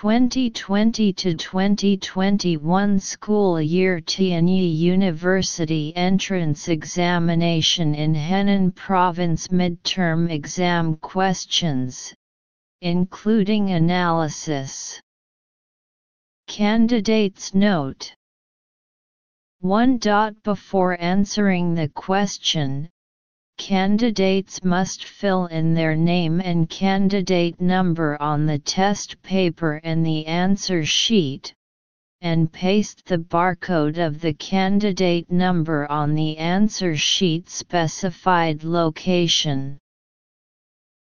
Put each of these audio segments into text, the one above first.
2020 to 2021 school year Tianyi University entrance examination in Henan province midterm exam questions, including analysis. Candidates note 1. Before answering the question, Candidates must fill in their name and candidate number on the test paper and the answer sheet, and paste the barcode of the candidate number on the answer sheet specified location.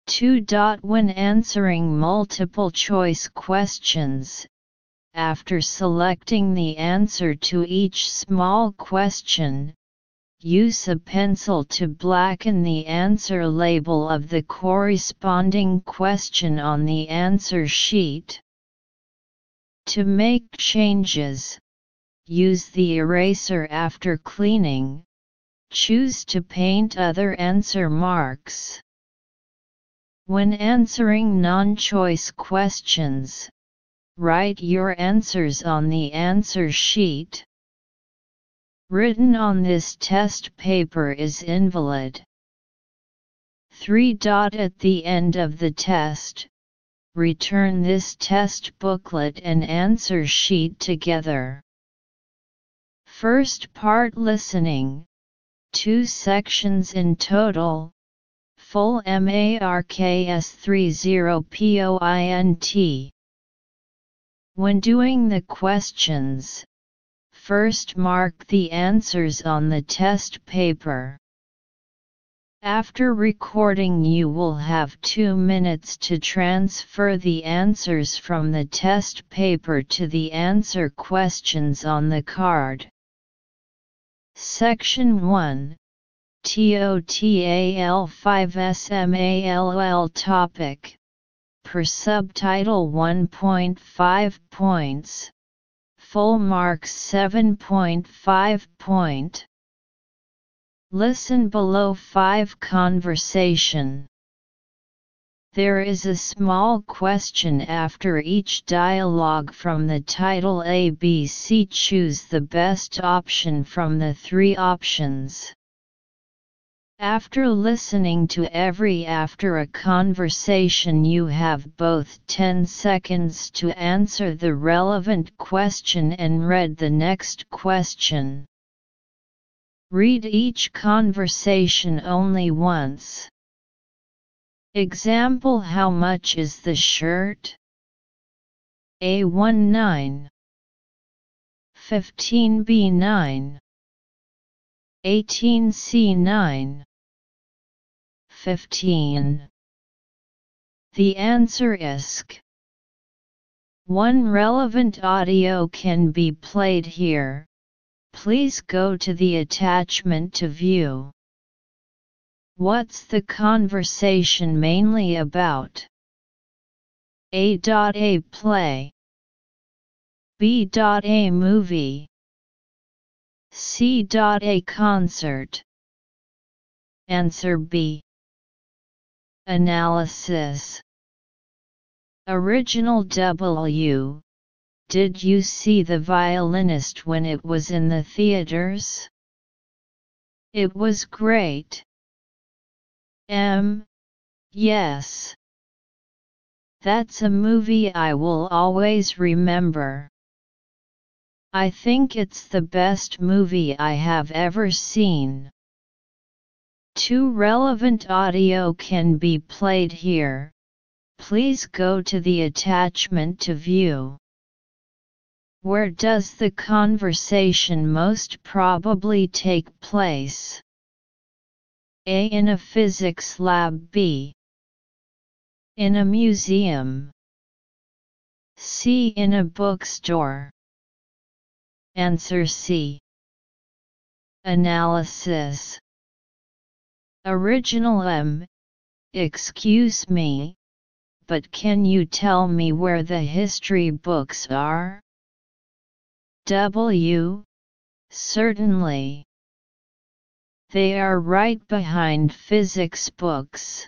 2. When answering multiple choice questions, after selecting the answer to each small question, Use a pencil to blacken the answer label of the corresponding question on the answer sheet. To make changes, use the eraser after cleaning. Choose to paint other answer marks. When answering non-choice questions, write your answers on the answer sheet. Written on this test paper is invalid. 3. dot At the end of the test, return this test booklet and answer sheet together. First part listening, two sections in total, full MARKS 30 POINT. When doing the questions, First mark the answers on the test paper. After recording you will have 2 minutes to transfer the answers from the test paper to the answer questions on the card. Section 1 TOTAL 5 SMALL Topic Per subtitle 1.5 points full marks 7.5 point. Listen below 5 Conversation There is a small question after each dialogue from the title ABC choose the best option from the three options. After listening to every after a conversation you have both 10 seconds to answer the relevant question and read the next question. Read each conversation only once. Example How much is the shirt? A19 15B9 18C9 15. The answer is One relevant audio can be played here. Please go to the attachment to view. What's the conversation mainly about? A. A play. B. A movie. C. A concert. Answer B. Analysis Original W. Did you see The Violinist when it was in the theaters? It was great. M. Yes. That's a movie I will always remember. I think it's the best movie I have ever seen. Two relevant audio can be played here. Please go to the attachment to view. Where does the conversation most probably take place? A. In a physics lab B. In a museum. C. In a bookstore. Answer C. Analysis Original M. Excuse me, but can you tell me where the history books are? W. Certainly. They are right behind physics books.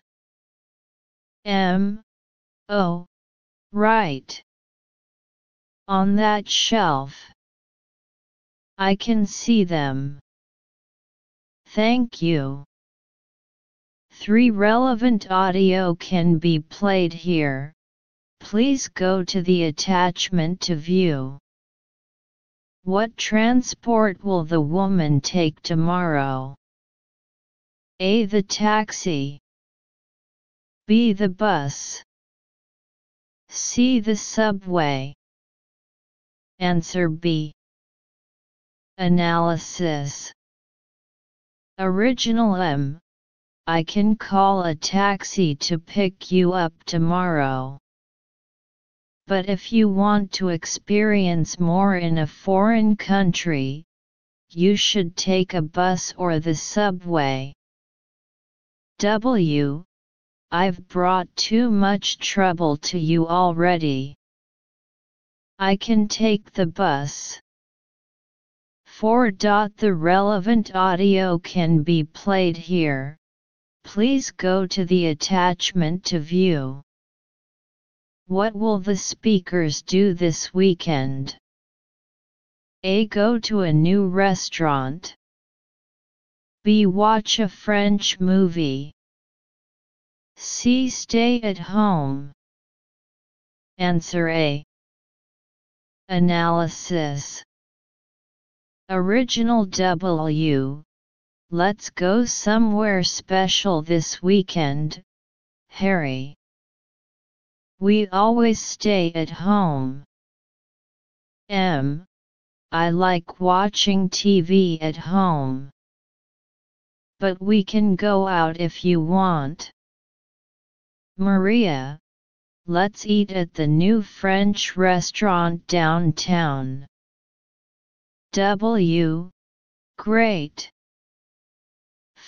M. Oh, right. On that shelf. I can see them. Thank you. 3 relevant audio can be played here. Please go to the attachment to view. What transport will the woman take tomorrow? A. The taxi. B. The bus. C. The subway. Answer B. Analysis Original M. I can call a taxi to pick you up tomorrow. But if you want to experience more in a foreign country, you should take a bus or the subway. W. I've brought too much trouble to you already. I can take the bus. 4. The relevant audio can be played here. Please go to the attachment to view. What will the speakers do this weekend? A. Go to a new restaurant. B. Watch a French movie. C. Stay at home. Answer A. Analysis Original W Let's go somewhere special this weekend, Harry. We always stay at home. M. I like watching TV at home. But we can go out if you want. Maria, Let's eat at the new French restaurant downtown. W. Great.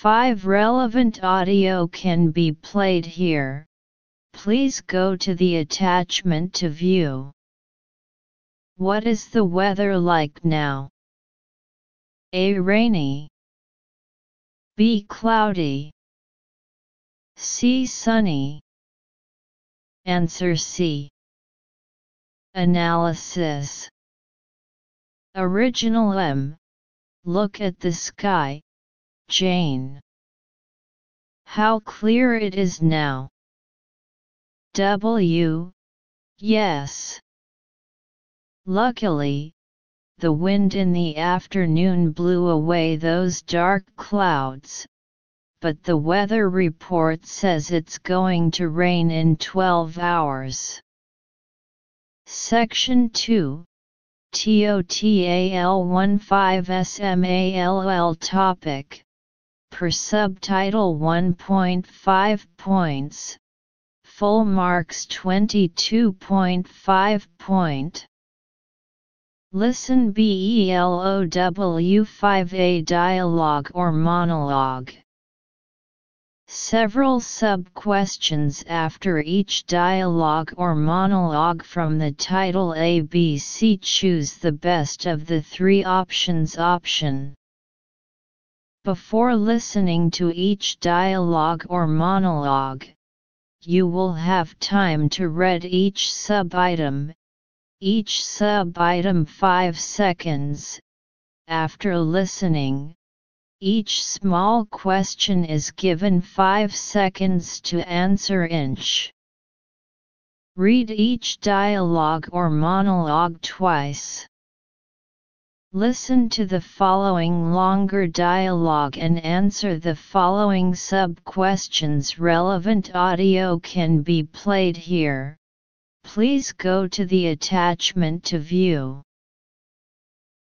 5 relevant audio can be played here. Please go to the attachment to view. What is the weather like now? A. Rainy. B. Cloudy. C. Sunny. Answer C. Analysis Original M. Look at the sky, Jane. How clear it is now. W. Yes. Luckily, the wind in the afternoon blew away those dark clouds, but the weather report says it's going to rain in 12 hours. Section 2 TOTAL 15 SMALL Topic Per subtitle 1.5 points. Full marks 22.5 point Listen BELOW 5A dialogue or monologue. Several sub-questions after each dialogue or monologue from the title ABC choose the best of the three options option. Before listening to each dialogue or monologue, you will have time to read each sub-item, each sub-item 5 seconds. After listening, each small question is given 5 seconds to answer inch. Read each dialogue or monologue twice. Listen to the following longer dialogue and answer the following sub-questions relevant audio can be played here. Please go to the attachment to view.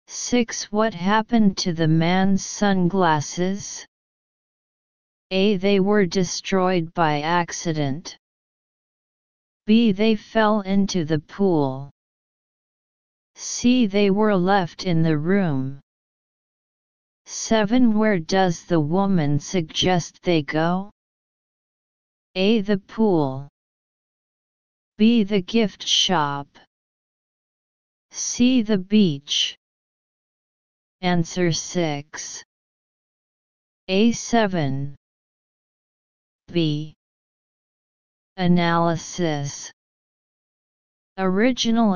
6. What happened to the man's sunglasses? A. They were destroyed by accident. B. They fell into the pool. C. They were left in the room. 7. Where does the woman suggest they go? A. The pool. B. The gift shop. C. The beach. Answer 6. A7 B Analysis Original